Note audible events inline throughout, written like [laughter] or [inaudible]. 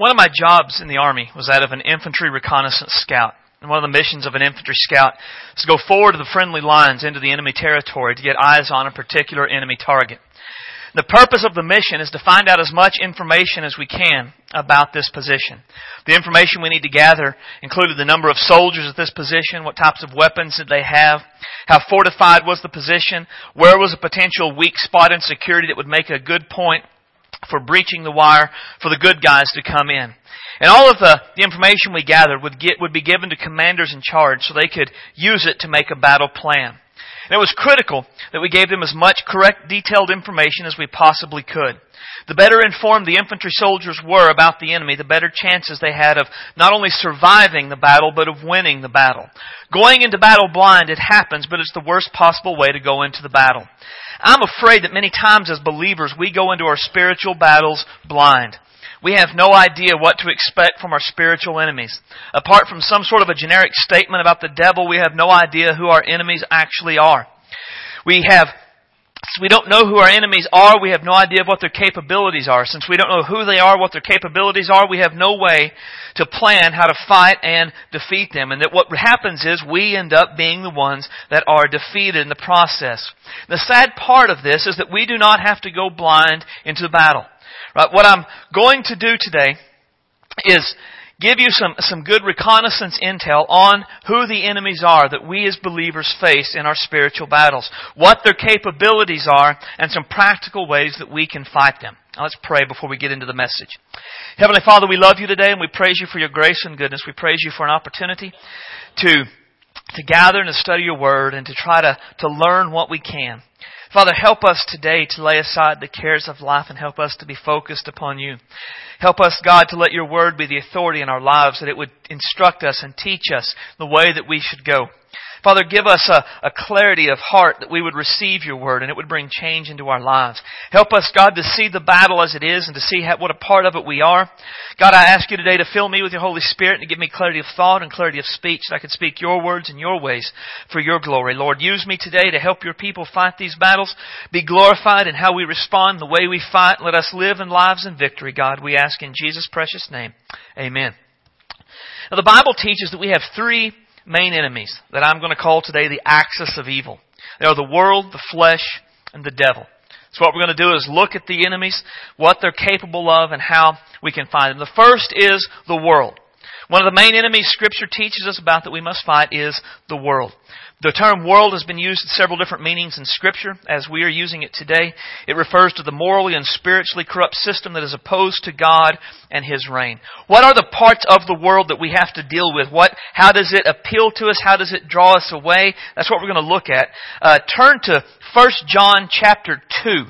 One of my jobs in the Army was that of an infantry reconnaissance scout. And one of the missions of an infantry scout is to go forward to the friendly lines into the enemy territory to get eyes on a particular enemy target. The purpose of the mission is to find out as much information as we can about this position. The information we need to gather included the number of soldiers at this position, what types of weapons did they have, how fortified was the position, where was a potential weak spot in security that would make a good point for breaching the wire for the good guys to come in. And all of the, the information we gathered would get, would be given to commanders in charge so they could use it to make a battle plan. And it was critical that we gave them as much correct, detailed information as we possibly could. The better informed the infantry soldiers were about the enemy, the better chances they had of not only surviving the battle, but of winning the battle. Going into battle blind, it happens, but it's the worst possible way to go into the battle. I'm afraid that many times as believers, we go into our spiritual battles blind. We have no idea what to expect from our spiritual enemies. Apart from some sort of a generic statement about the devil, we have no idea who our enemies actually are. We have we don't know who our enemies are, we have no idea what their capabilities are. Since we don't know who they are, what their capabilities are, we have no way to plan how to fight and defeat them. And that what happens is we end up being the ones that are defeated in the process. The sad part of this is that we do not have to go blind into the battle. Right? What I'm going to do today is give you some, some good reconnaissance intel on who the enemies are that we as believers face in our spiritual battles, what their capabilities are, and some practical ways that we can fight them. Now let's pray before we get into the message. Heavenly Father, we love you today and we praise you for your grace and goodness. We praise you for an opportunity to, to gather and to study your word and to try to, to learn what we can. Father, help us today to lay aside the cares of life and help us to be focused upon you. Help us, God, to let your word be the authority in our lives, that it would instruct us and teach us the way that we should go. Father, give us a, a, clarity of heart that we would receive your word and it would bring change into our lives. Help us, God, to see the battle as it is and to see how, what a part of it we are. God, I ask you today to fill me with your Holy Spirit and to give me clarity of thought and clarity of speech that I could speak your words and your ways for your glory. Lord, use me today to help your people fight these battles. Be glorified in how we respond, the way we fight. Let us live in lives in victory, God. We ask in Jesus' precious name. Amen. Now the Bible teaches that we have three main enemies that I'm going to call today the axis of evil. They are the world, the flesh, and the devil. So what we're going to do is look at the enemies, what they're capable of, and how we can find them. The first is the world. One of the main enemies Scripture teaches us about that we must fight is the world. The term world has been used in several different meanings in Scripture as we are using it today. It refers to the morally and spiritually corrupt system that is opposed to God and His reign. What are the parts of the world that we have to deal with? What, how does it appeal to us? How does it draw us away? That's what we're going to look at. Uh, turn to 1 John chapter 2,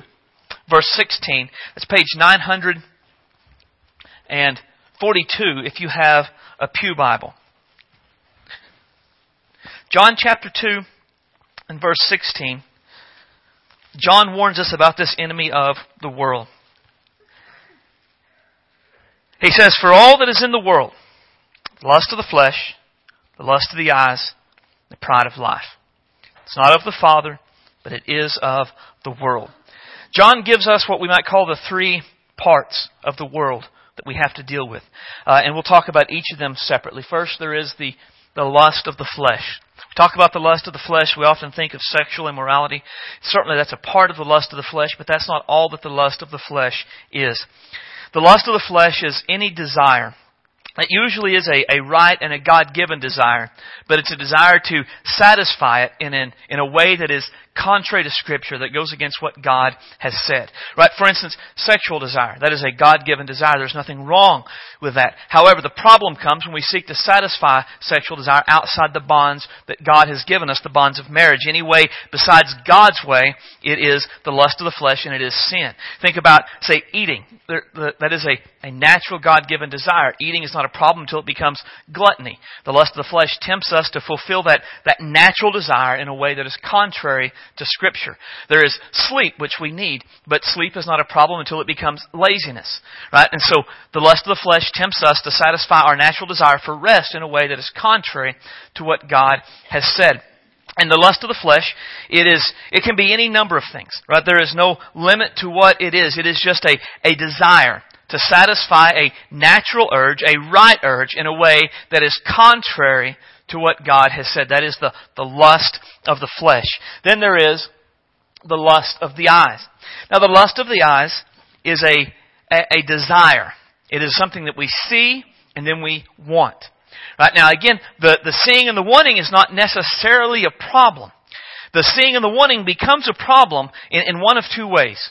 verse 16. That's page 942 if you have a Pew Bible. John chapter 2 and verse 16, John warns us about this enemy of the world. He says, For all that is in the world, the lust of the flesh, the lust of the eyes, the pride of life. It's not of the Father, but it is of the world. John gives us what we might call the three parts of the world that we have to deal with. Uh, and we'll talk about each of them separately. First, there is the, the lust of the flesh We talk about the lust of the flesh, we often think of sexual immorality. Certainly that's a part of the lust of the flesh, but that's not all that the lust of the flesh is. The lust of the flesh is any desire. It usually is a, a right and a God-given desire, but it's a desire to satisfy it in, an, in a way that is contrary to Scripture that goes against what God has said. Right? For instance, sexual desire. That is a God-given desire. There's nothing wrong with that. However, the problem comes when we seek to satisfy sexual desire outside the bonds that God has given us, the bonds of marriage. Any way besides God's way, it is the lust of the flesh and it is sin. Think about, say, eating. That is a, a natural God-given desire. Eating is not a problem until it becomes gluttony. The lust of the flesh tempts us to fulfill that, that natural desire in a way that is contrary to Scripture. There is sleep, which we need, but sleep is not a problem until it becomes laziness. Right? And so the lust of the flesh tempts us to satisfy our natural desire for rest in a way that is contrary to what God has said. And the lust of the flesh, it is, it can be any number of things, right? There is no limit to what it is. It is just a, a desire to satisfy a natural urge, a right urge, in a way that is contrary to what God has said. That is the, the lust of the flesh. Then there is the lust of the eyes. Now the lust of the eyes is a, a, a desire. It is something that we see and then we want. Right now again, the, the seeing and the wanting is not necessarily a problem. The seeing and the wanting becomes a problem in, in one of two ways.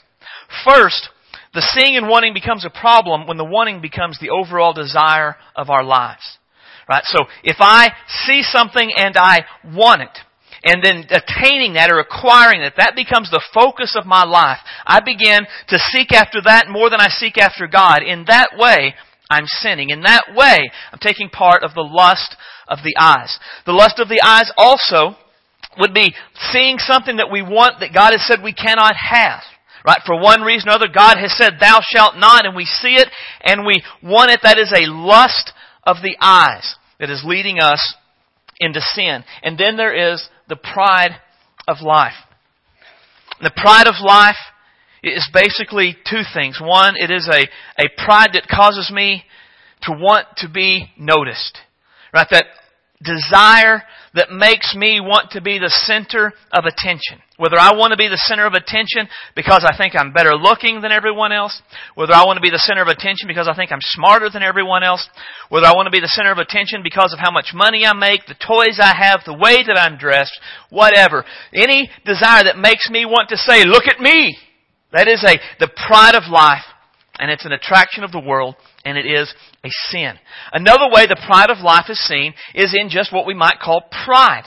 First, the seeing and wanting becomes a problem when the wanting becomes the overall desire of our lives. Right? So if I see something and I want it, and then attaining that or acquiring it, that becomes the focus of my life. I begin to seek after that more than I seek after God. In that way, I'm sinning. In that way, I'm taking part of the lust of the eyes. The lust of the eyes also would be seeing something that we want that God has said we cannot have. Right? For one reason or other, God has said, thou shalt not, and we see it, and we want it. That is a lust of the eyes that is leading us into sin. And then there is the pride of life. The pride of life is basically two things. One, it is a, a pride that causes me to want to be noticed. Right? That desire that makes me want to be the center of attention. Whether I want to be the center of attention because I think I'm better looking than everyone else, whether I want to be the center of attention because I think I'm smarter than everyone else, whether I want to be the center of attention because of how much money I make, the toys I have, the way that I'm dressed, whatever. Any desire that makes me want to say, look at me! That is a, the pride of life, and it's an attraction of the world, and it is a sin. Another way the pride of life is seen is in just what we might call pride.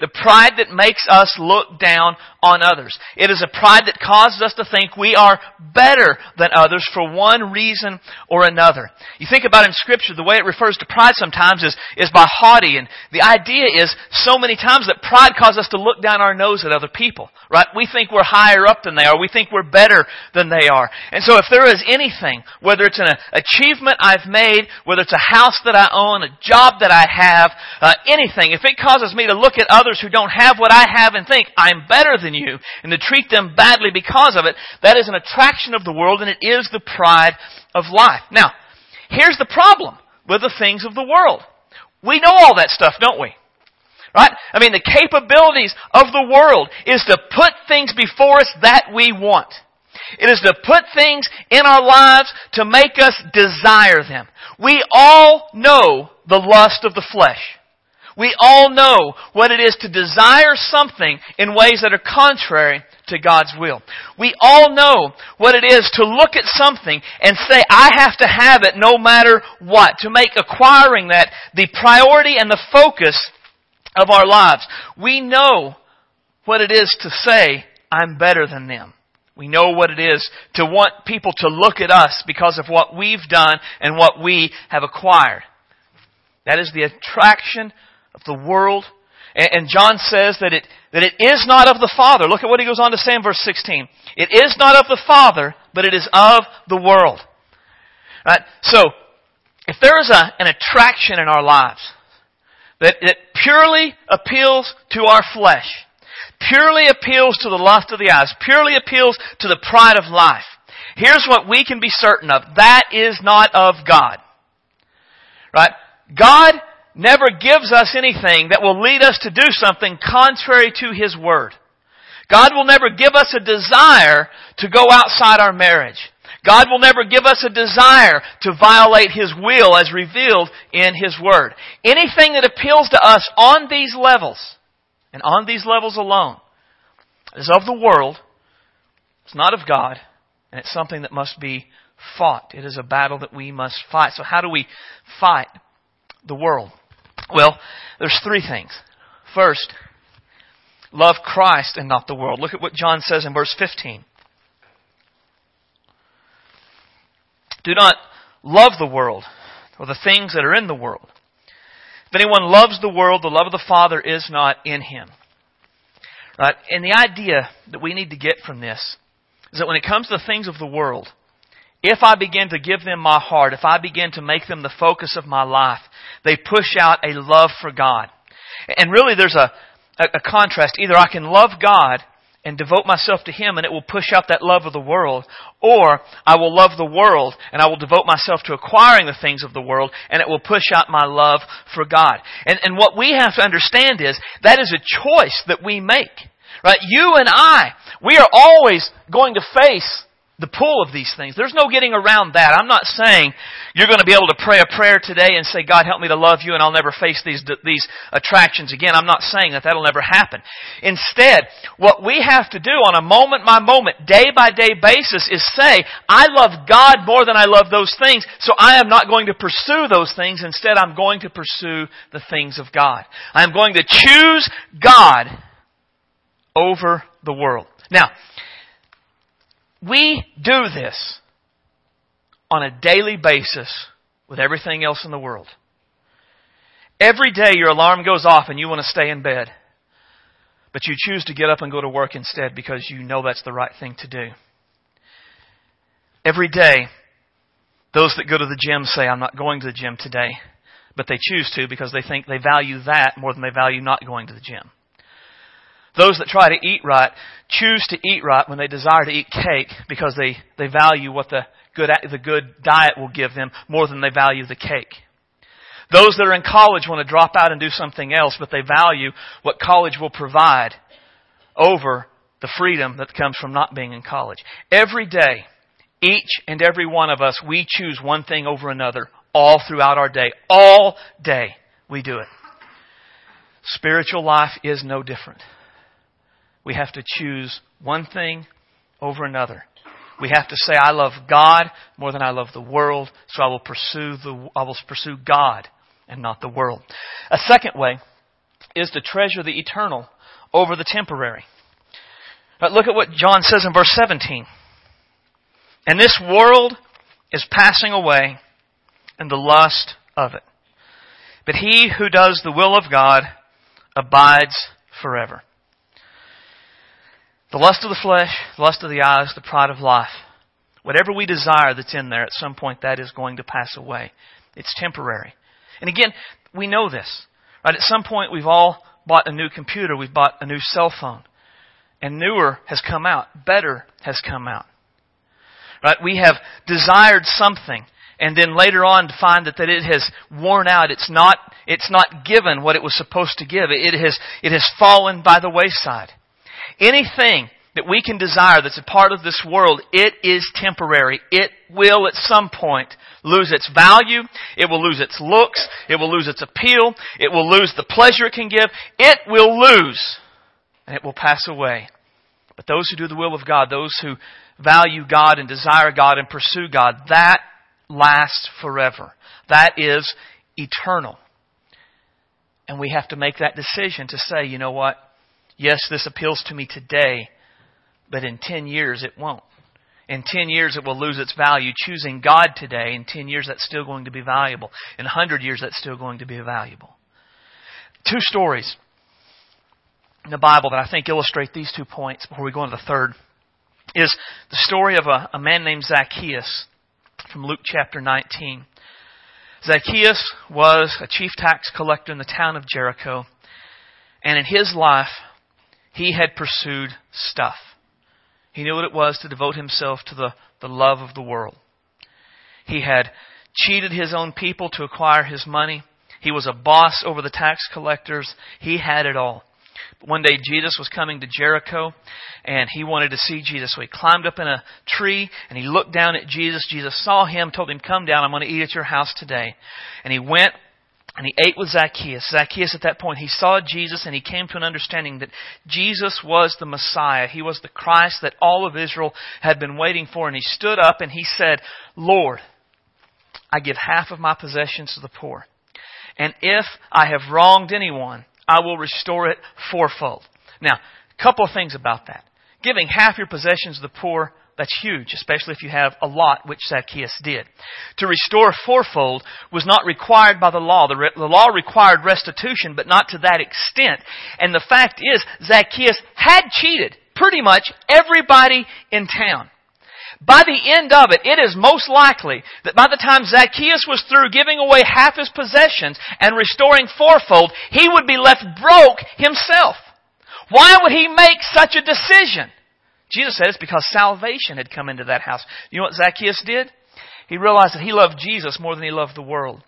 The pride that makes us look down on others. It is a pride that causes us to think we are better than others for one reason or another. You think about in scripture, the way it refers to pride sometimes is, is by haughty. And the idea is so many times that pride causes us to look down our nose at other people. Right? We think we're higher up than they are. We think we're better than they are. And so if there is anything, whether it's an achievement I've made, whether it's a house that I own, a job that I have, uh, anything, if it causes me to look at others who don't have what I have and think I'm better than you and to treat them badly because of it, that is an attraction of the world and it is the pride of life. Now, here's the problem with the things of the world. We know all that stuff, don't we? Right? I mean, the capabilities of the world is to put things before us that we want. It is to put things in our lives to make us desire them. We all know the lust of the flesh. We all know what it is to desire something in ways that are contrary to God's will. We all know what it is to look at something and say, I have to have it no matter what. To make acquiring that the priority and the focus of our lives. We know what it is to say, I'm better than them. We know what it is to want people to look at us because of what we've done and what we have acquired. That is the attraction of the world. And John says that it, that it is not of the Father. Look at what he goes on to say in verse 16. It is not of the Father, but it is of the world. Right? So, if there is a, an attraction in our lives that, that purely appeals to our flesh, purely appeals to the lust of the eyes, purely appeals to the pride of life, here's what we can be certain of. That is not of God. Right? God never gives us anything that will lead us to do something contrary to His Word. God will never give us a desire to go outside our marriage. God will never give us a desire to violate His will as revealed in His Word. Anything that appeals to us on these levels, and on these levels alone, is of the world, it's not of God, and it's something that must be fought. It is a battle that we must fight. So how do we fight the world? Well, there's three things. First, love Christ and not the world. Look at what John says in verse 15. Do not love the world or the things that are in the world. If anyone loves the world, the love of the Father is not in him. Right? And the idea that we need to get from this is that when it comes to the things of the world, if I begin to give them my heart, if I begin to make them the focus of my life, they push out a love for God. And really there's a, a, a contrast. Either I can love God and devote myself to Him and it will push out that love of the world. Or I will love the world and I will devote myself to acquiring the things of the world and it will push out my love for God. And, and what we have to understand is that is a choice that we make. Right? You and I, we are always going to face the pull of these things. There's no getting around that. I'm not saying you're going to be able to pray a prayer today and say, God, help me to love you and I'll never face these, these attractions again. I'm not saying that that'll never happen. Instead, what we have to do on a moment by moment, day by day basis is say, I love God more than I love those things, so I am not going to pursue those things. Instead, I'm going to pursue the things of God. I'm going to choose God over the world. Now, we do this on a daily basis with everything else in the world. Every day your alarm goes off and you want to stay in bed. But you choose to get up and go to work instead because you know that's the right thing to do. Every day, those that go to the gym say, I'm not going to the gym today. But they choose to because they think they value that more than they value not going to the gym. Those that try to eat right choose to eat right when they desire to eat cake because they, they value what the good, the good diet will give them more than they value the cake. Those that are in college want to drop out and do something else, but they value what college will provide over the freedom that comes from not being in college. Every day, each and every one of us, we choose one thing over another all throughout our day. All day, we do it. Spiritual life is no different we have to choose one thing over another. We have to say, I love God more than I love the world, so I will pursue the, I will pursue God and not the world. A second way is to treasure the eternal over the temporary. But look at what John says in verse 17. And this world is passing away and the lust of it. But he who does the will of God abides forever. The lust of the flesh, the lust of the eyes, the pride of life. Whatever we desire that's in there, at some point that is going to pass away. It's temporary. And again, we know this. Right? At some point we've all bought a new computer, we've bought a new cell phone. And newer has come out. Better has come out. Right? We have desired something and then later on to find that, that it has worn out. It's not, it's not given what it was supposed to give. It has, it has fallen by the wayside. Anything that we can desire that's a part of this world, it is temporary. It will at some point lose its value. It will lose its looks. It will lose its appeal. It will lose the pleasure it can give. It will lose. And it will pass away. But those who do the will of God, those who value God and desire God and pursue God, that lasts forever. That is eternal. And we have to make that decision to say, you know what? Yes, this appeals to me today, but in 10 years it won't. In 10 years it will lose its value. Choosing God today, in 10 years that's still going to be valuable. In 100 years that's still going to be valuable. Two stories in the Bible that I think illustrate these two points before we go into the third is the story of a, a man named Zacchaeus from Luke chapter 19. Zacchaeus was a chief tax collector in the town of Jericho. And in his life, he had pursued stuff. He knew what it was to devote himself to the, the love of the world. He had cheated his own people to acquire his money. He was a boss over the tax collectors. He had it all. One day Jesus was coming to Jericho and he wanted to see Jesus. So he climbed up in a tree and he looked down at Jesus. Jesus saw him, told him, come down, I'm going to eat at your house today. And he went and he ate with Zacchaeus. Zacchaeus at that point, he saw Jesus and he came to an understanding that Jesus was the Messiah. He was the Christ that all of Israel had been waiting for. And he stood up and he said, Lord, I give half of my possessions to the poor. And if I have wronged anyone, I will restore it fourfold. Now, a couple of things about that. Giving half your possessions to the poor that's huge, especially if you have a lot, which Zacchaeus did. To restore fourfold was not required by the law. The, re- the, law required restitution, but not to that extent. And the fact is, Zacchaeus had cheated pretty much everybody in town. By the end of it, it is most likely that by the time Zacchaeus was through giving away half his possessions and restoring fourfold, he would be left broke himself. Why would he make such a decision? Jesus said it's because salvation had come into that house. You know what Zacchaeus did? He realized that he loved Jesus more than he loved the world.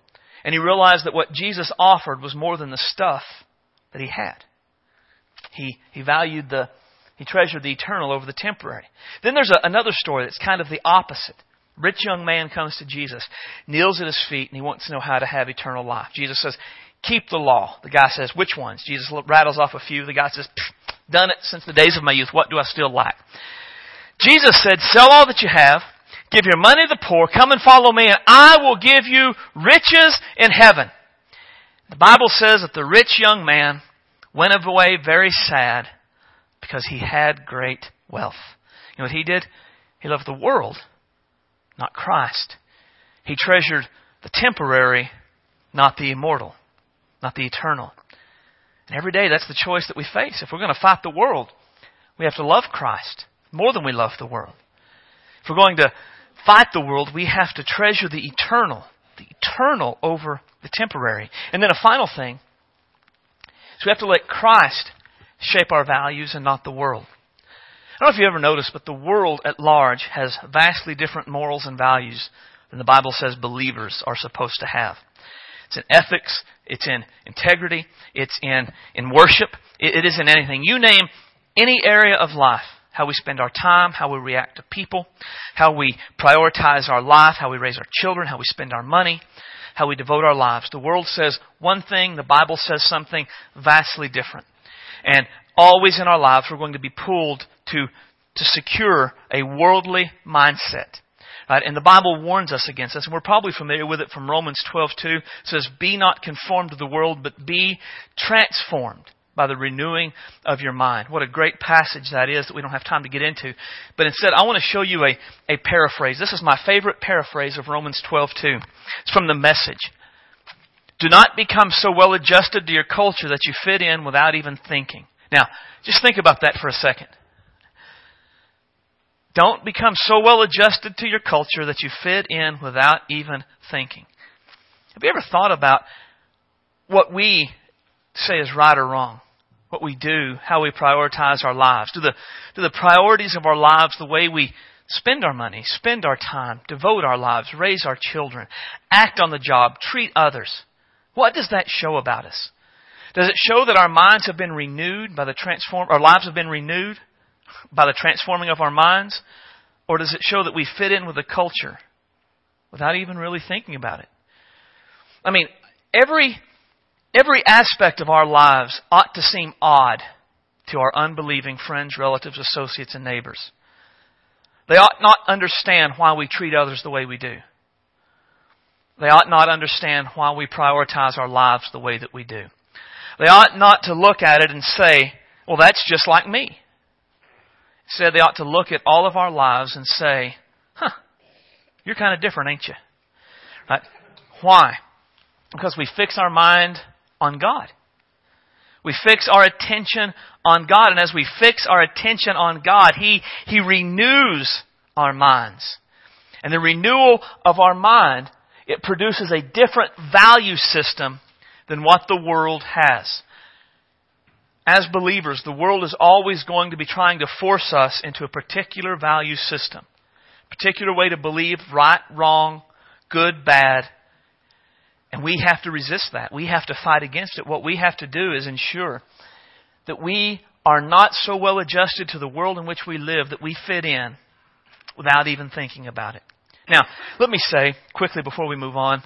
And he realized that what Jesus offered was more than the stuff that he had. He, he valued the, he treasured the eternal over the temporary. Then there's a, another story that's kind of the opposite. Rich young man comes to Jesus, kneels at his feet, and he wants to know how to have eternal life. Jesus says, Keep the law. The guy says, Which ones? Jesus rattles off a few. The guy says, Done it since the days of my youth. What do I still lack? Jesus said, Sell all that you have, give your money to the poor, come and follow me, and I will give you riches in heaven. The Bible says that the rich young man went away very sad because he had great wealth. You know what he did? He loved the world, not Christ. He treasured the temporary, not the immortal not the eternal. And every day that's the choice that we face. If we're going to fight the world, we have to love Christ more than we love the world. If we're going to fight the world, we have to treasure the eternal, the eternal over the temporary. And then a final thing is we have to let Christ shape our values and not the world. I don't know if you ever noticed, but the world at large has vastly different morals and values than the Bible says believers are supposed to have. It's in ethics. It's in integrity. It's in, in worship. It, it is in anything. You name any area of life. How we spend our time, how we react to people, how we prioritize our life, how we raise our children, how we spend our money, how we devote our lives. The world says one thing, the Bible says something vastly different. And always in our lives, we're going to be pulled to, to secure a worldly mindset. Right? And the Bible warns us against this, and we're probably familiar with it from Romans 12:2. It says, "Be not conformed to the world, but be transformed by the renewing of your mind." What a great passage that is that we don't have time to get into. But instead, I want to show you a, a paraphrase. This is my favorite paraphrase of Romans 12:2. It's from the Message. Do not become so well adjusted to your culture that you fit in without even thinking. Now, just think about that for a second. Don't become so well adjusted to your culture that you fit in without even thinking. Have you ever thought about what we say is right or wrong? What we do, how we prioritize our lives? Do the, do the priorities of our lives, the way we spend our money, spend our time, devote our lives, raise our children, act on the job, treat others, what does that show about us? Does it show that our minds have been renewed by the transform, our lives have been renewed by the transforming of our minds? Or does it show that we fit in with the culture without even really thinking about it? I mean, every, every aspect of our lives ought to seem odd to our unbelieving friends, relatives, associates, and neighbors. They ought not understand why we treat others the way we do. They ought not understand why we prioritize our lives the way that we do. They ought not to look at it and say, well, that's just like me said they ought to look at all of our lives and say, huh, you're kind of different, ain't you? Right? Why? Because we fix our mind on God. We fix our attention on God. And as we fix our attention on God, He, He renews our minds. And the renewal of our mind, it produces a different value system than what the world has as believers, the world is always going to be trying to force us into a particular value system, particular way to believe right, wrong, good, bad. And we have to resist that. We have to fight against it. What we have to do is ensure that we are not so well adjusted to the world in which we live that we fit in without even thinking about it. Now, let me say quickly before we move on,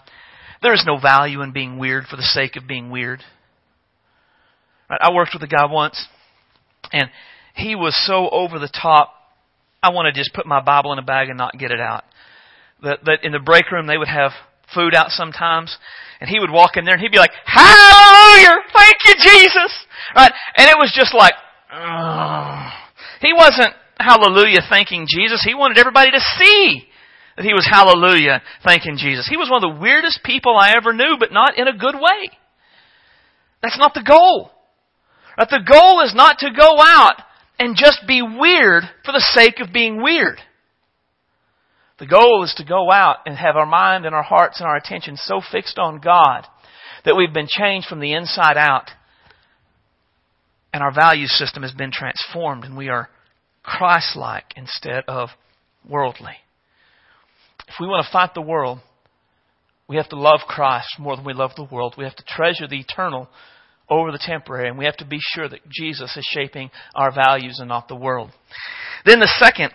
there is no value in being weird for the sake of being weird. I worked with a guy once, and he was so over the top. I want to just put my Bible in a bag and not get it out. That that in the break room they would have food out sometimes, and he would walk in there and he'd be like, "Hallelujah! Thank you, Jesus!" Right? And it was just like, Ugh. he wasn't hallelujah thanking Jesus. He wanted everybody to see that he was hallelujah thanking Jesus. He was one of the weirdest people I ever knew, but not in a good way. That's not the goal. That the goal is not to go out and just be weird for the sake of being weird. The goal is to go out and have our mind and our hearts and our attention so fixed on God that we've been changed from the inside out and our value system has been transformed and we are Christ-like instead of worldly. If we want to fight the world, we have to love Christ more than we love the world. We have to treasure the eternal over the temporary, and we have to be sure that Jesus is shaping our values and not the world. Then the second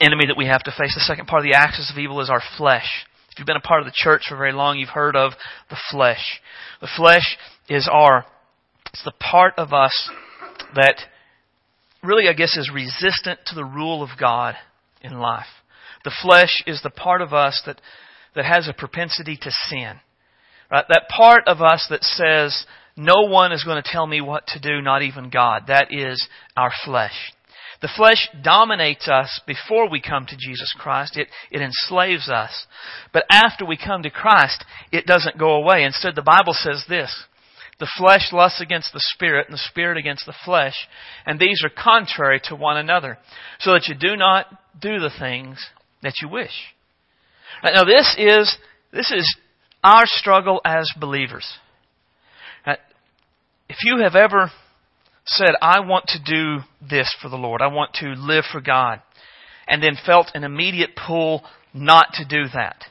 enemy that we have to face, the second part of the axis of evil is our flesh. If you've been a part of the church for very long, you've heard of the flesh. The flesh is our, it's the part of us that really, I guess, is resistant to the rule of God in life. The flesh is the part of us that, that has a propensity to sin. Right? That part of us that says, no one is going to tell me what to do, not even God. That is our flesh. The flesh dominates us before we come to Jesus Christ. It, it enslaves us. But after we come to Christ, it doesn't go away. Instead, the Bible says this. The flesh lusts against the spirit, and the spirit against the flesh, and these are contrary to one another, so that you do not do the things that you wish. Now, this is this is our struggle as believers. If you have ever said, I want to do this for the Lord. I want to live for God. And then felt an immediate pull not to do that.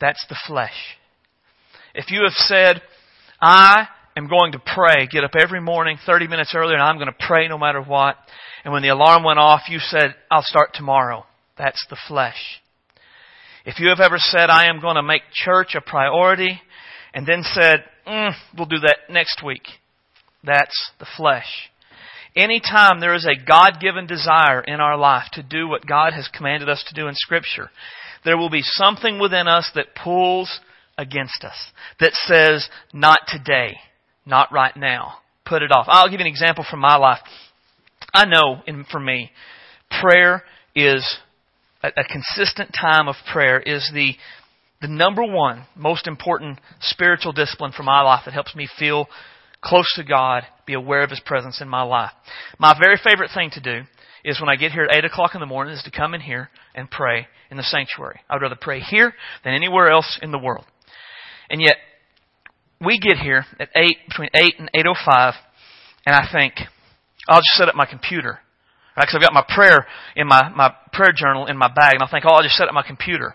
That's the flesh. If you have said, I am going to pray, get up every morning 30 minutes earlier and I'm going to pray no matter what. And when the alarm went off, you said, I'll start tomorrow. That's the flesh. If you have ever said, I am going to make church a priority, and then said, mm, we'll do that next week, that's the flesh. Anytime there is a God given desire in our life to do what God has commanded us to do in Scripture, there will be something within us that pulls against us, that says, not today, not right now, put it off. I'll give you an example from my life. I know, in, for me, prayer is a consistent time of prayer is the the number one most important spiritual discipline for my life that helps me feel close to God, be aware of His presence in my life. My very favorite thing to do is when I get here at 8 o'clock in the morning is to come in here and pray in the sanctuary. I would rather pray here than anywhere else in the world. And yet, we get here at 8, between 8 and 8.05, and I think, I'll just set up my computer. Right? Because I've got my prayer in my, my prayer journal in my bag, and I think, oh, I'll just set up my computer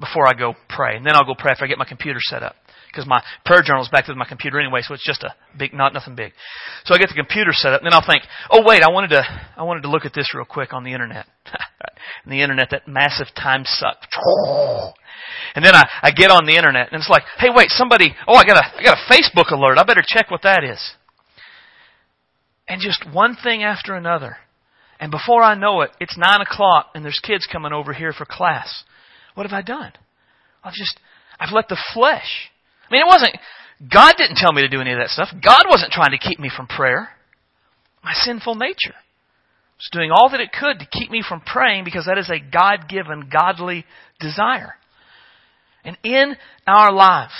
before I go pray. And then I'll go pray after I get my computer set up because my prayer journal is back to my computer anyway, so it's just a big, not nothing big. So I get the computer set up, and then I'll think, oh wait, I wanted to, I wanted to look at this real quick on the internet. [laughs] and the internet, that massive time suck. [laughs] And then I, I get on the internet, and it's like, hey wait, somebody, oh I got a, I got a Facebook alert. I better check what that is. And just one thing after another. And before I know it, it's nine o'clock, and there's kids coming over here for class. What have I done? I've just, I've let the flesh I mean, it wasn't, God didn't tell me to do any of that stuff. God wasn't trying to keep me from prayer. My sinful nature was doing all that it could to keep me from praying because that is a God given, godly desire. And in our lives,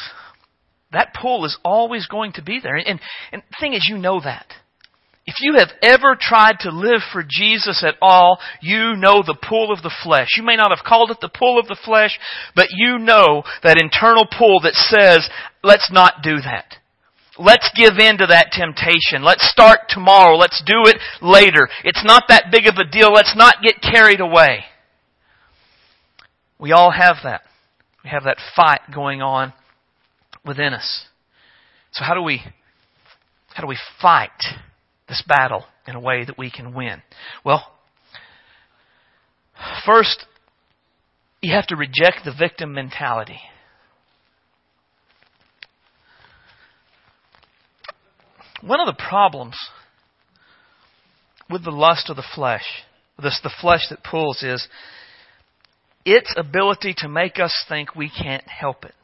that pull is always going to be there. And, and the thing is, you know that. If you have ever tried to live for Jesus at all, you know the pull of the flesh. You may not have called it the pull of the flesh, but you know that internal pull that says, let's not do that. Let's give in to that temptation. Let's start tomorrow. Let's do it later. It's not that big of a deal. Let's not get carried away. We all have that. We have that fight going on within us. So how do we, how do we fight? This battle in a way that we can win? Well, first, you have to reject the victim mentality. One of the problems with the lust of the flesh, this the flesh that pulls, is its ability to make us think we can't help it.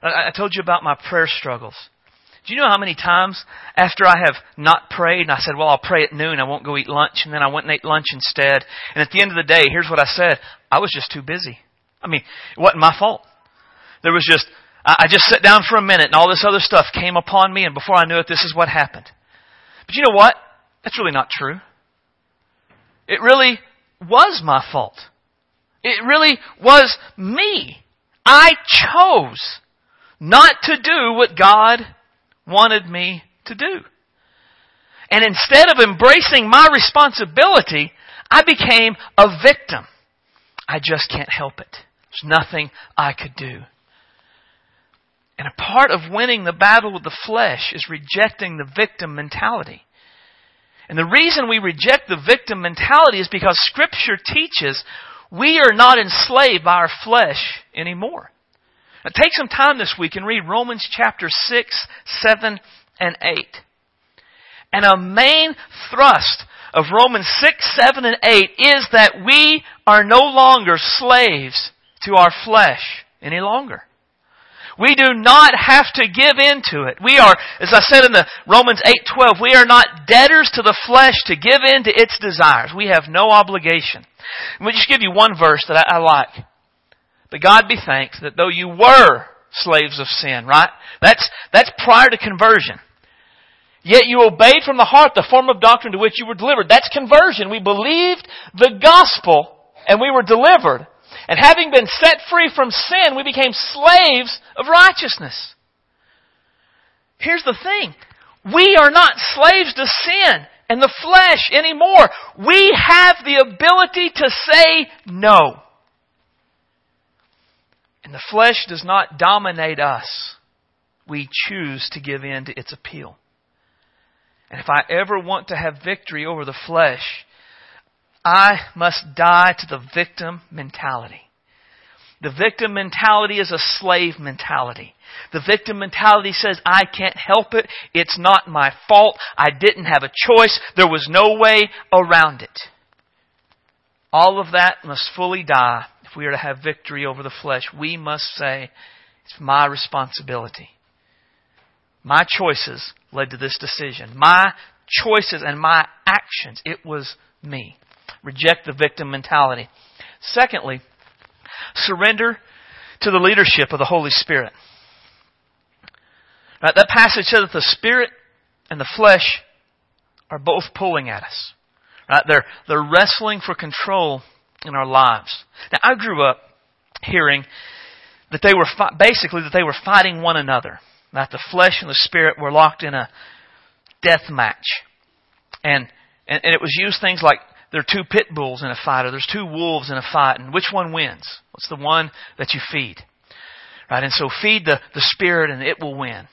I, I told you about my prayer struggles. Do you know how many times after I have not prayed and I said, well, I'll pray at noon, I won't go eat lunch, and then I went and ate lunch instead. And at the end of the day, here's what I said. I was just too busy. I mean, it wasn't my fault. There was just, I just sat down for a minute and all this other stuff came upon me and before I knew it, this is what happened. But you know what? That's really not true. It really was my fault. It really was me. I chose not to do what God wanted me to do. And instead of embracing my responsibility, I became a victim. I just can't help it. There's nothing I could do. And a part of winning the battle with the flesh is rejecting the victim mentality. And the reason we reject the victim mentality is because Scripture teaches we are not enslaved by our flesh anymore. Now take some time this week and read Romans chapter 6, 7, and 8. And a main thrust of Romans 6, 7, and 8 is that we are no longer slaves to our flesh any longer. We do not have to give in to it. We are, as I said in the Romans 8:12, we are not debtors to the flesh to give in to its desires. We have no obligation. Let me just give you one verse that I, I like. But God be thanked that though you were slaves of sin, right? That's, that's prior to conversion. Yet you obeyed from the heart the form of doctrine to which you were delivered. That's conversion. We believed the gospel and we were delivered. And having been set free from sin, we became slaves of righteousness. Here's the thing. We are not slaves to sin and the flesh anymore. We have the ability to say no. And the flesh does not dominate us. We choose to give in to its appeal. And if I ever want to have victory over the flesh, I must die to the victim mentality. The victim mentality is a slave mentality. The victim mentality says, I can't help it. It's not my fault. I didn't have a choice. There was no way around it. All of that must fully die if we are to have victory over the flesh. We must say, it's my responsibility. My choices led to this decision. My choices and my actions, it was me. Reject the victim mentality. Secondly, surrender to the leadership of the Holy Spirit. Right, that passage says that the Spirit and the flesh are both pulling at us. Right? They're, they're wrestling for control in our lives. Now, I grew up hearing that they were fi- basically that they were fighting one another. That the flesh and the spirit were locked in a death match. And, and, and it was used things like there are two pit bulls in a fight, or there's two wolves in a fight, and which one wins? What's the one that you feed? Right? And so feed the, the spirit and it will win.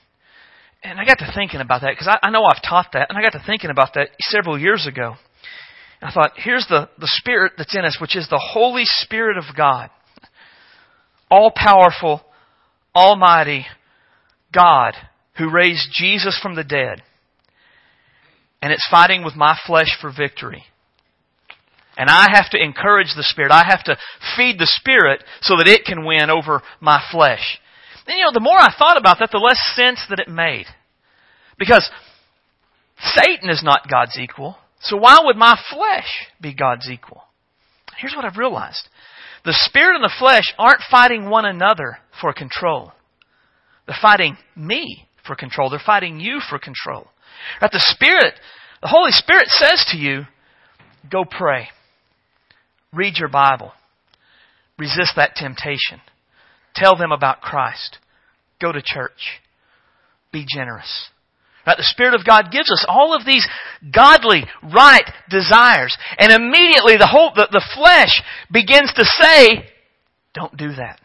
And I got to thinking about that because I, I know I've taught that, and I got to thinking about that several years ago. I thought, here's the, the spirit that's in us, which is the Holy Spirit of God. All powerful, almighty God who raised Jesus from the dead. And it's fighting with my flesh for victory. And I have to encourage the Spirit. I have to feed the Spirit so that it can win over my flesh. And you know, the more I thought about that, the less sense that it made. Because Satan is not God's equal. So why would my flesh be God's equal? Here's what I've realized. The Spirit and the flesh aren't fighting one another for control. They're fighting me for control. They're fighting you for control. Right? The Spirit, the Holy Spirit says to you, go pray. Read your Bible. Resist that temptation. Tell them about Christ. Go to church. Be generous. Right? The Spirit of God gives us all of these godly, right desires. And immediately the whole, the, the flesh begins to say, don't do that.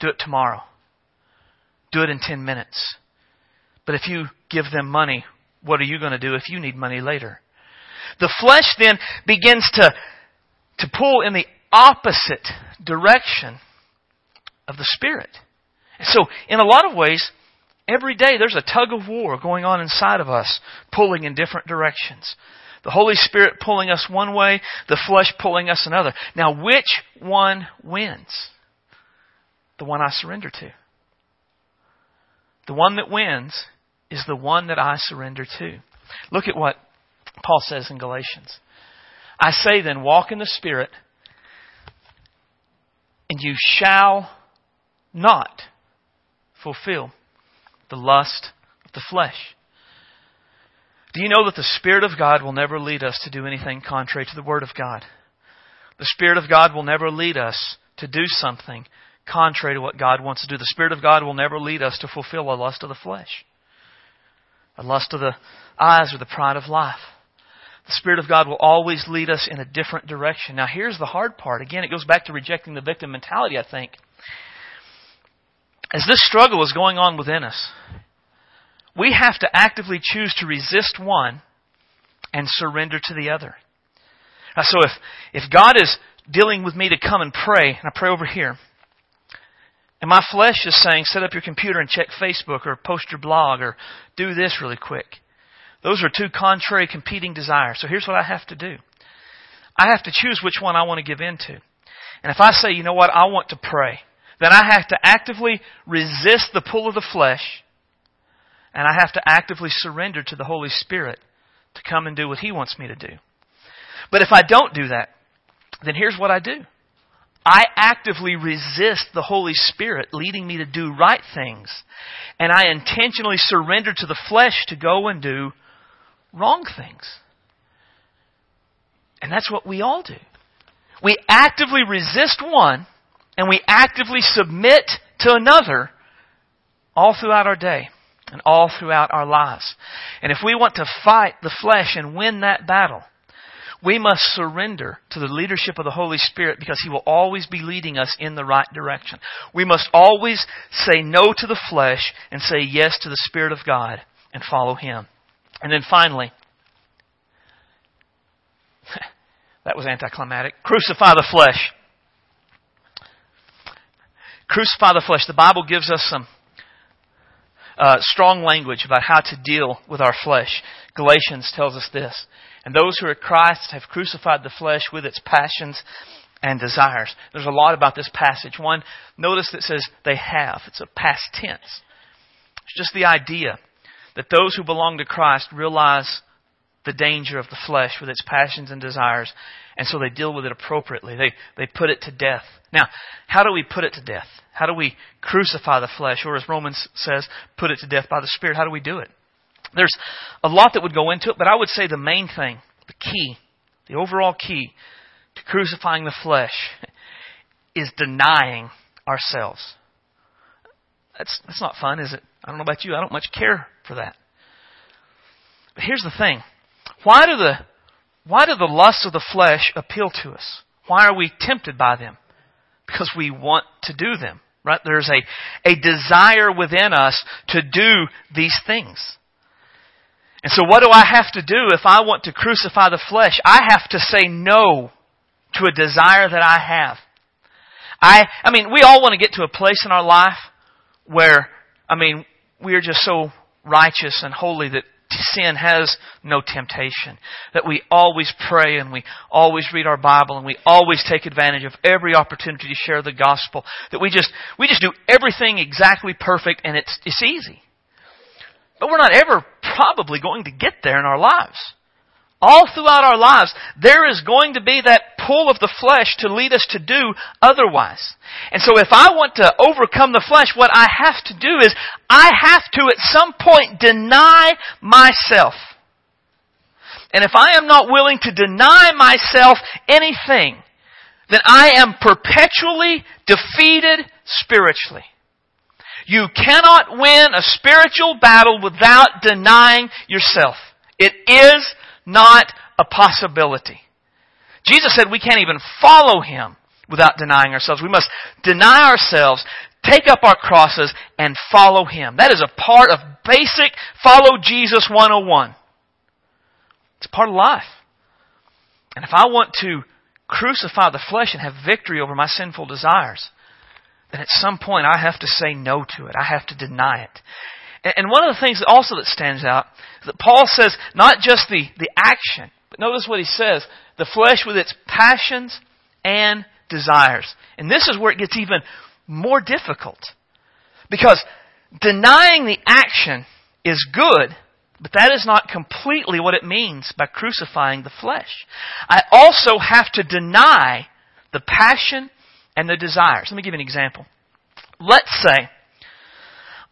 Do it tomorrow. Do it in 10 minutes. But if you give them money, what are you going to do if you need money later? The flesh then begins to, to pull in the opposite direction of the Spirit. And so, in a lot of ways, every day there's a tug of war going on inside of us, pulling in different directions. The Holy Spirit pulling us one way, the flesh pulling us another. Now, which one wins? The one I surrender to. The one that wins is the one that I surrender to. Look at what Paul says in Galatians. I say then, walk in the Spirit, and you shall not fulfill the lust of the flesh. Do you know that the Spirit of God will never lead us to do anything contrary to the Word of God? The Spirit of God will never lead us to do something contrary to what God wants to do. The Spirit of God will never lead us to fulfill a lust of the flesh. a lust of the eyes, or the pride of life. The Spirit of God will always lead us in a different direction. Now, here's the hard part. Again, it goes back to rejecting the victim mentality, I think. As this struggle is going on within us, we have to actively choose to resist one and surrender to the other. Now, so if, if God is dealing with me to come and pray, and I pray over here, and my flesh is saying, set up your computer and check Facebook or post your blog or do this really quick. Those are two contrary competing desires. So here's what I have to do. I have to choose which one I want to give in to. And if I say, you know what, I want to pray, then I have to actively resist the pull of the flesh and I have to actively surrender to the Holy Spirit to come and do what He wants me to do. But if I don't do that, then here's what I do. I actively resist the Holy Spirit leading me to do right things. And I intentionally surrender to the flesh to go and do wrong things. And that's what we all do. We actively resist one and we actively submit to another all throughout our day and all throughout our lives. And if we want to fight the flesh and win that battle, we must surrender to the leadership of the Holy Spirit because He will always be leading us in the right direction. We must always say no to the flesh and say yes to the Spirit of God and follow Him. And then finally, [laughs] that was anticlimactic. Crucify the flesh. Crucify the flesh. The Bible gives us some uh, strong language about how to deal with our flesh. Galatians tells us this. And those who are Christ have crucified the flesh with its passions and desires. There's a lot about this passage. One, notice that says they have. It's a past tense. It's just the idea that those who belong to Christ realize the danger of the flesh with its passions and desires, and so they deal with it appropriately. They, they put it to death. Now, how do we put it to death? How do we crucify the flesh? Or as Romans says, put it to death by the Spirit. How do we do it? There's a lot that would go into it, but I would say the main thing, the key, the overall key to crucifying the flesh [laughs] is denying ourselves. That's, that's not fun, is it? I don't know about you. I don't much care for that. But here's the thing. Why do the, why do the lusts of the flesh appeal to us? Why are we tempted by them? Because we want to do them, right? There's a, a desire within us to do these things. And so what do I have to do if I want to crucify the flesh? I have to say no to a desire that I have. I, I mean, we all want to get to a place in our life where, I mean, we are just so righteous and holy that sin has no temptation. That we always pray and we always read our Bible and we always take advantage of every opportunity to share the gospel. That we just, we just do everything exactly perfect and it's, it's easy. But we're not ever probably going to get there in our lives. All throughout our lives, there is going to be that pull of the flesh to lead us to do otherwise. And so if I want to overcome the flesh, what I have to do is I have to at some point deny myself. And if I am not willing to deny myself anything, then I am perpetually defeated spiritually. You cannot win a spiritual battle without denying yourself. It is not a possibility. Jesus said we can't even follow Him without denying ourselves. We must deny ourselves, take up our crosses, and follow Him. That is a part of basic follow Jesus 101. It's part of life. And if I want to crucify the flesh and have victory over my sinful desires, then at some point I have to say no to it. I have to deny it. And one of the things also that stands out is that Paul says not just the, the action, but notice what he says the flesh with its passions and desires. And this is where it gets even more difficult. Because denying the action is good, but that is not completely what it means by crucifying the flesh. I also have to deny the passion and the desires. Let me give you an example. Let's say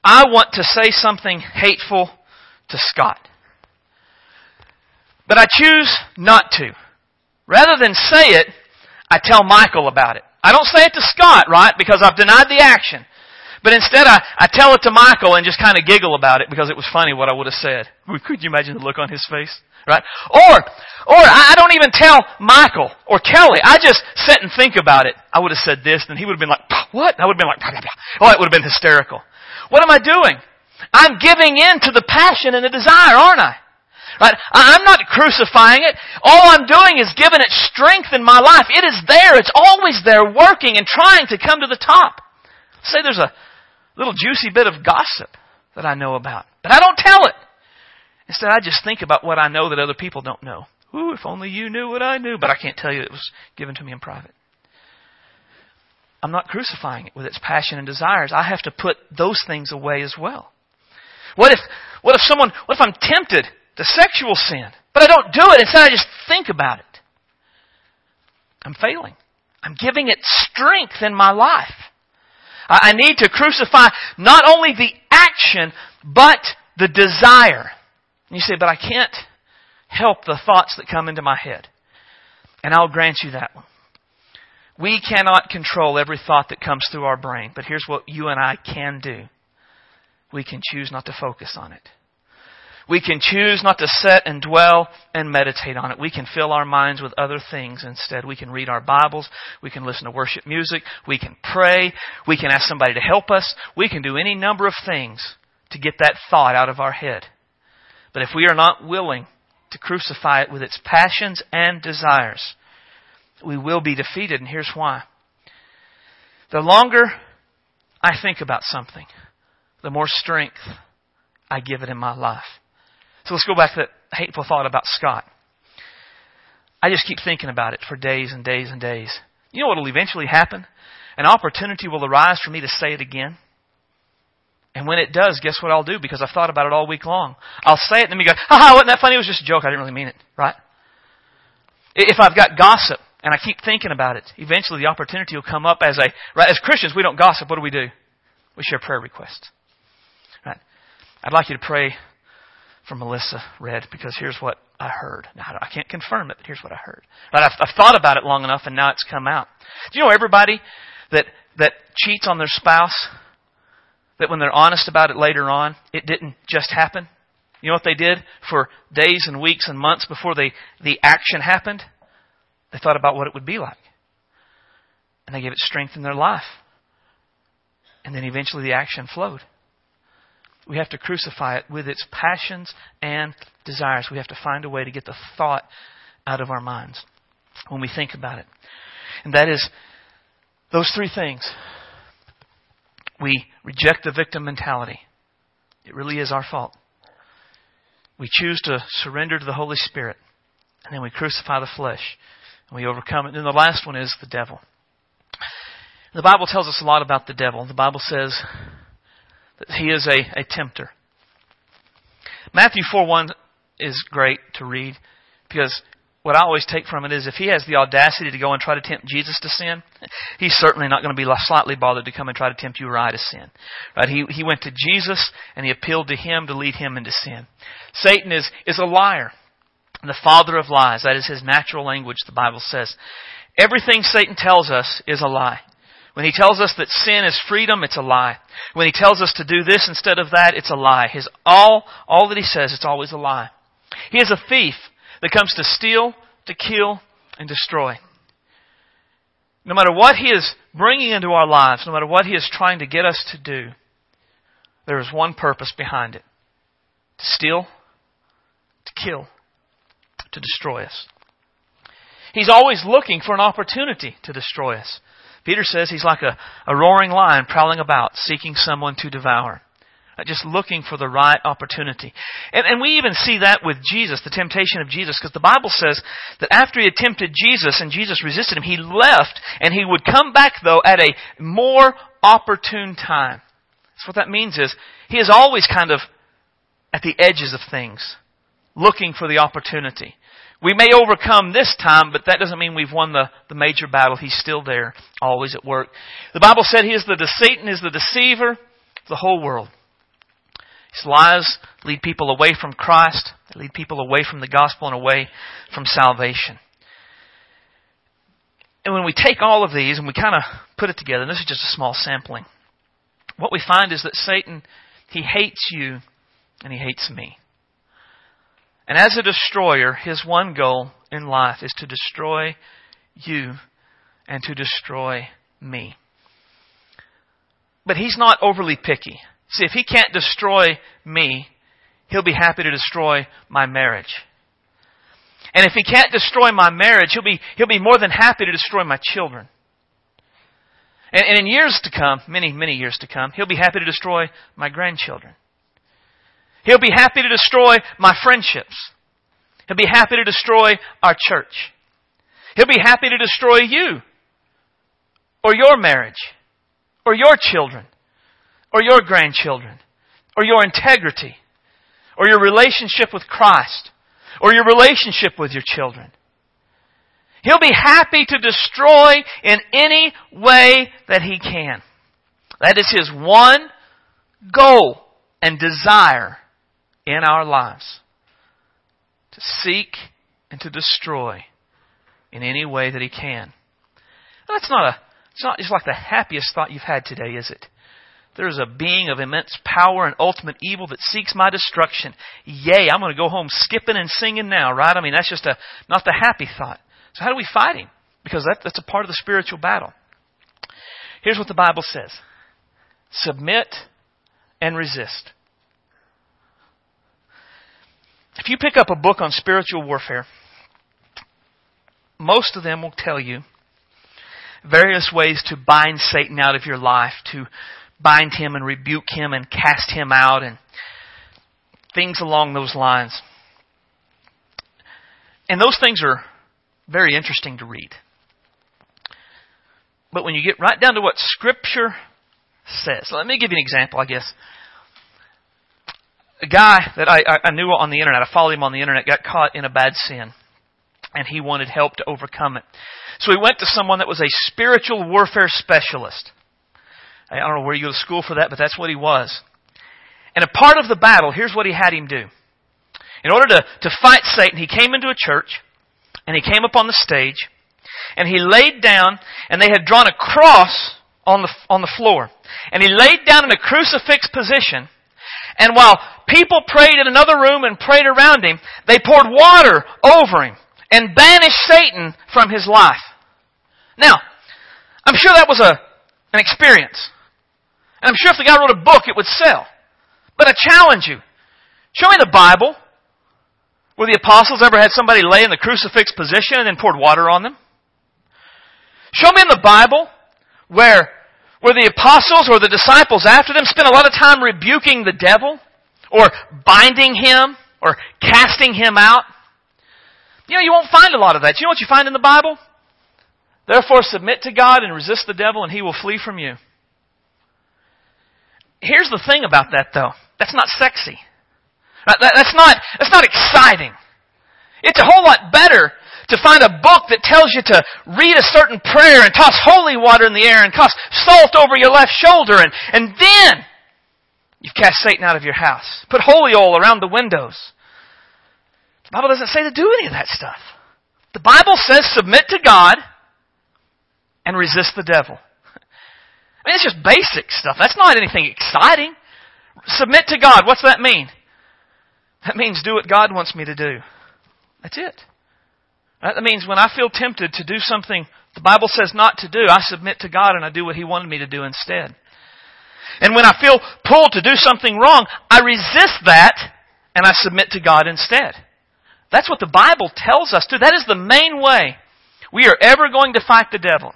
I want to say something hateful to Scott. But I choose not to. Rather than say it, I tell Michael about it. I don't say it to Scott, right? Because I've denied the action. But instead I, I tell it to Michael and just kind of giggle about it because it was funny what I would have said. [laughs] Could you imagine the look on his face? Right? Or, or I don't even tell Michael or Kelly. I just sit and think about it. I would have said this, and he would have been like, what? I would have been like, blah, blah, blah. oh, it would have been hysterical. What am I doing? I'm giving in to the passion and the desire, aren't I? Right? I'm not crucifying it. All I'm doing is giving it strength in my life. It is there. It's always there working and trying to come to the top. Say there's a little juicy bit of gossip that I know about, but I don't tell it. Instead, I just think about what I know that other people don't know. Ooh, if only you knew what I knew, but I can't tell you it was given to me in private. I'm not crucifying it with its passion and desires. I have to put those things away as well. What if, what if someone, what if I'm tempted to sexual sin, but I don't do it. Instead, I just think about it. I'm failing. I'm giving it strength in my life. I need to crucify not only the action, but the desire. And you say, but I can't help the thoughts that come into my head. And I'll grant you that one. We cannot control every thought that comes through our brain, but here's what you and I can do. We can choose not to focus on it. We can choose not to sit and dwell and meditate on it. We can fill our minds with other things instead. We can read our Bibles. We can listen to worship music. We can pray. We can ask somebody to help us. We can do any number of things to get that thought out of our head. But if we are not willing to crucify it with its passions and desires, we will be defeated. And here's why. The longer I think about something, the more strength I give it in my life. So let's go back to that hateful thought about Scott. I just keep thinking about it for days and days and days. You know what will eventually happen? An opportunity will arise for me to say it again. And when it does, guess what I'll do? Because I've thought about it all week long. I'll say it and then you go, ha wasn't that funny? It was just a joke. I didn't really mean it. Right? If I've got gossip and I keep thinking about it, eventually the opportunity will come up as a, right? As Christians, we don't gossip. What do we do? We share prayer requests. Right? I'd like you to pray from Melissa read because here's what I heard. Now, I can't confirm it, but here's what I heard. But I've, I've thought about it long enough and now it's come out. Do you know everybody that, that cheats on their spouse, that when they're honest about it later on, it didn't just happen? You know what they did for days and weeks and months before they, the action happened? They thought about what it would be like. And they gave it strength in their life. And then eventually the action flowed. We have to crucify it with its passions and desires. We have to find a way to get the thought out of our minds when we think about it. And that is those three things. We reject the victim mentality. It really is our fault. We choose to surrender to the Holy Spirit. And then we crucify the flesh. We overcome it. And then the last one is the devil. The Bible tells us a lot about the devil. The Bible says that he is a, a tempter. Matthew 4 1 is great to read because what I always take from it is if he has the audacity to go and try to tempt Jesus to sin, he's certainly not going to be slightly bothered to come and try to tempt you or I to sin. Right? He, he went to Jesus and he appealed to him to lead him into sin. Satan is, is a liar. The father of lies. That is his natural language, the Bible says. Everything Satan tells us is a lie. When he tells us that sin is freedom, it's a lie. When he tells us to do this instead of that, it's a lie. His all, all that he says, it's always a lie. He is a thief that comes to steal, to kill, and destroy. No matter what he is bringing into our lives, no matter what he is trying to get us to do, there is one purpose behind it. To steal, to kill, to destroy us. He's always looking for an opportunity to destroy us. Peter says he's like a, a roaring lion prowling about, seeking someone to devour. Uh, just looking for the right opportunity. And, and we even see that with Jesus, the temptation of Jesus, because the Bible says that after he had tempted Jesus and Jesus resisted him, he left and he would come back though at a more opportune time. So what that means is he is always kind of at the edges of things, looking for the opportunity. We may overcome this time, but that doesn't mean we've won the, the major battle. He's still there, always at work. The Bible said he is the Satan is the deceiver of the whole world. His lies lead people away from Christ, they lead people away from the gospel and away from salvation. And when we take all of these and we kind of put it together, and this is just a small sampling, what we find is that Satan, he hates you and he hates me. And as a destroyer, his one goal in life is to destroy you and to destroy me. But he's not overly picky. See, if he can't destroy me, he'll be happy to destroy my marriage. And if he can't destroy my marriage, he'll be, he'll be more than happy to destroy my children. And, and in years to come, many, many years to come, he'll be happy to destroy my grandchildren. He'll be happy to destroy my friendships. He'll be happy to destroy our church. He'll be happy to destroy you or your marriage or your children or your grandchildren or your integrity or your relationship with Christ or your relationship with your children. He'll be happy to destroy in any way that he can. That is his one goal and desire in our lives. To seek and to destroy in any way that he can. that's not a, it's not just like the happiest thought you've had today, is it? There is a being of immense power and ultimate evil that seeks my destruction. Yay, I'm going to go home skipping and singing now, right? I mean, that's just a, not the happy thought. So how do we fight him? Because that, that's a part of the spiritual battle. Here's what the Bible says. Submit and resist. If you pick up a book on spiritual warfare, most of them will tell you various ways to bind Satan out of your life, to bind him and rebuke him and cast him out and things along those lines. And those things are very interesting to read. But when you get right down to what Scripture says, let me give you an example, I guess. A guy that I, I knew on the internet, I followed him on the internet, got caught in a bad sin. And he wanted help to overcome it. So he went to someone that was a spiritual warfare specialist. I don't know where you go to school for that, but that's what he was. And a part of the battle, here's what he had him do. In order to, to fight Satan, he came into a church, and he came up on the stage, and he laid down, and they had drawn a cross on the, on the floor. And he laid down in a crucifix position, and while people prayed in another room and prayed around him, they poured water over him and banished Satan from his life. Now, I'm sure that was a, an experience. And I'm sure if the guy wrote a book, it would sell. But I challenge you. Show me the Bible where the apostles ever had somebody lay in the crucifix position and then poured water on them. Show me in the Bible where, where the apostles or the disciples after them spent a lot of time rebuking the devil or binding him or casting him out. You know, you won't find a lot of that. You know what you find in the Bible? Therefore submit to God and resist the devil and he will flee from you. Here's the thing about that though. That's not sexy. That's not, that's not exciting. It's a whole lot better to find a book that tells you to read a certain prayer and toss holy water in the air and toss salt over your left shoulder and, and then you've cast Satan out of your house. Put holy oil around the windows. The Bible doesn't say to do any of that stuff. The Bible says submit to God and resist the devil. I mean, it's just basic stuff. That's not anything exciting. Submit to God. What's that mean? That means do what God wants me to do. That's it. That means when I feel tempted to do something the Bible says not to do, I submit to God and I do what He wanted me to do instead. And when I feel pulled to do something wrong, I resist that and I submit to God instead. That's what the Bible tells us to. That is the main way we are ever going to fight the devil.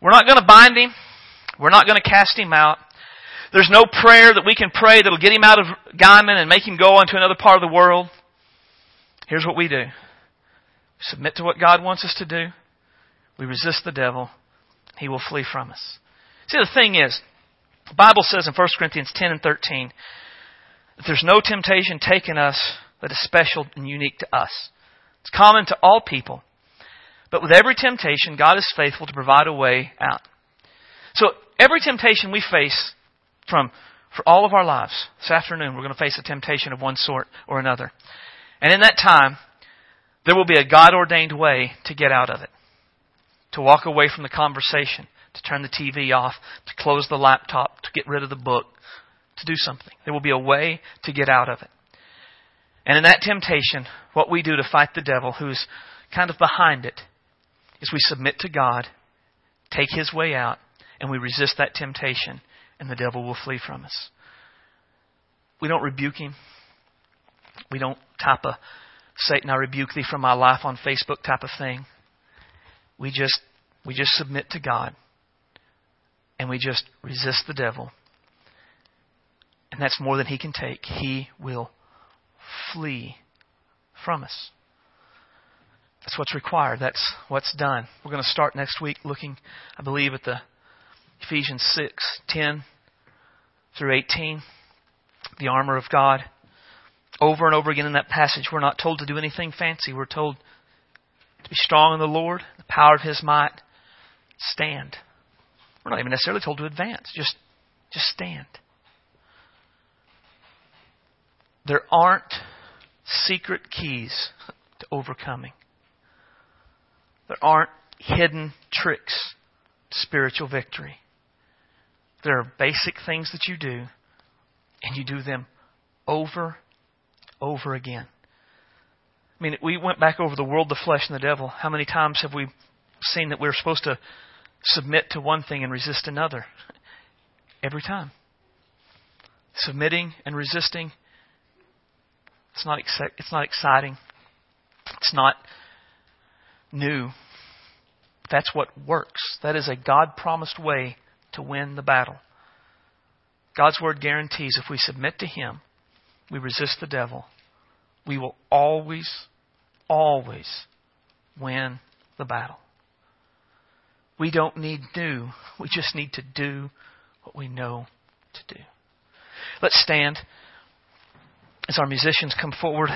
We're not going to bind him. We're not going to cast him out. There's no prayer that we can pray that'll get him out of Guymon and make him go into another part of the world. Here's what we do. Submit to what God wants us to do. We resist the devil. He will flee from us. See, the thing is, the Bible says in 1 Corinthians 10 and 13 that there's no temptation taken us that is special and unique to us. It's common to all people. But with every temptation, God is faithful to provide a way out. So every temptation we face from for all of our lives, this afternoon we're going to face a temptation of one sort or another. And in that time, there will be a God ordained way to get out of it. To walk away from the conversation. to turn the TV off, to close the laptop, to get rid of the book, to do something. There will be a way to get out of it. And in that temptation, what we do to fight the devil, who's kind of behind it, is we submit to God, take his way out, and we resist that temptation, and the devil will flee from us. We don't rebuke him. We don't type a Satan, I rebuke thee from my life on Facebook type of thing. We just we just submit to God and we just resist the devil. And that's more than he can take. He will flee from us. That's what's required. That's what's done. We're going to start next week looking, I believe, at the Ephesians 6, 10 through 18, the armor of God. Over and over again in that passage, we're not told to do anything fancy. We're told to be strong in the Lord, the power of His might, stand. We're not even necessarily told to advance. Just, just stand. There aren't secret keys to overcoming. There aren't hidden tricks to spiritual victory. There are basic things that you do, and you do them over, over again. I mean, we went back over the world, the flesh, and the devil. How many times have we seen that we're supposed to submit to one thing and resist another? Every time. Submitting and resisting. It's not, it's not exciting. It's not new. That's what works. That is a God promised way to win the battle. God's word guarantees if we submit to Him, we resist the devil, we will always, always win the battle. We don't need new. We just need to do what we know to do. Let's stand as our musicians come forward.